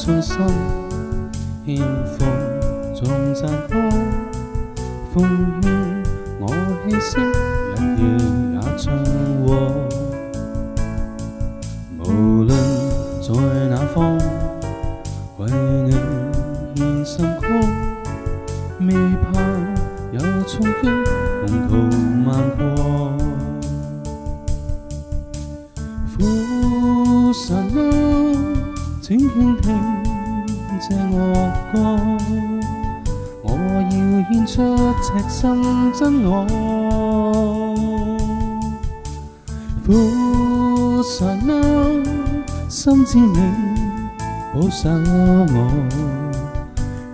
信心，献奉重赞歌，奉献我氣息，良藥也唱和。無論在哪方，為你獻心歌，未怕有衝擊，洪濤漫過。苦神啊！请倾听这乐歌，我要献出赤心真我。苦菩萨心知你保守我，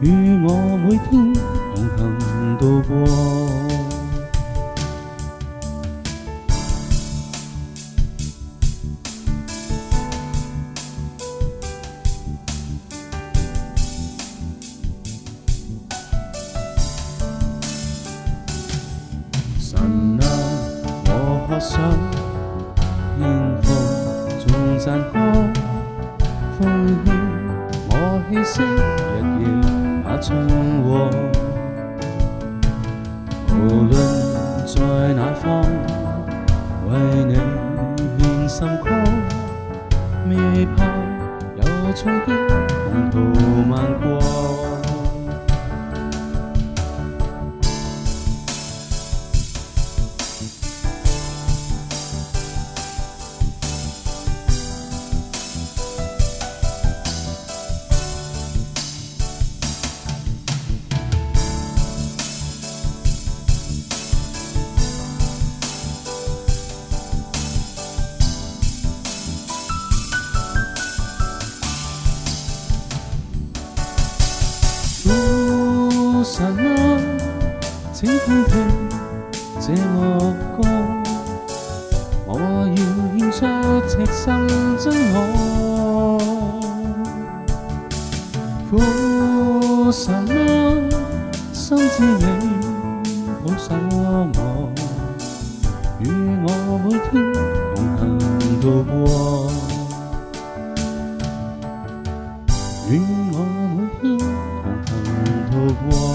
与我每天同行渡过。神啊，我渴想，天空众赞歌，奉劝我气息日夜那春和。无论在哪方，为你献心歌，未怕有终边，同途漫过。什么？请听听这乐歌，我要献出赤心真我。苦什么？深知你保守我，与我每天同行渡过，与我每天同行渡过。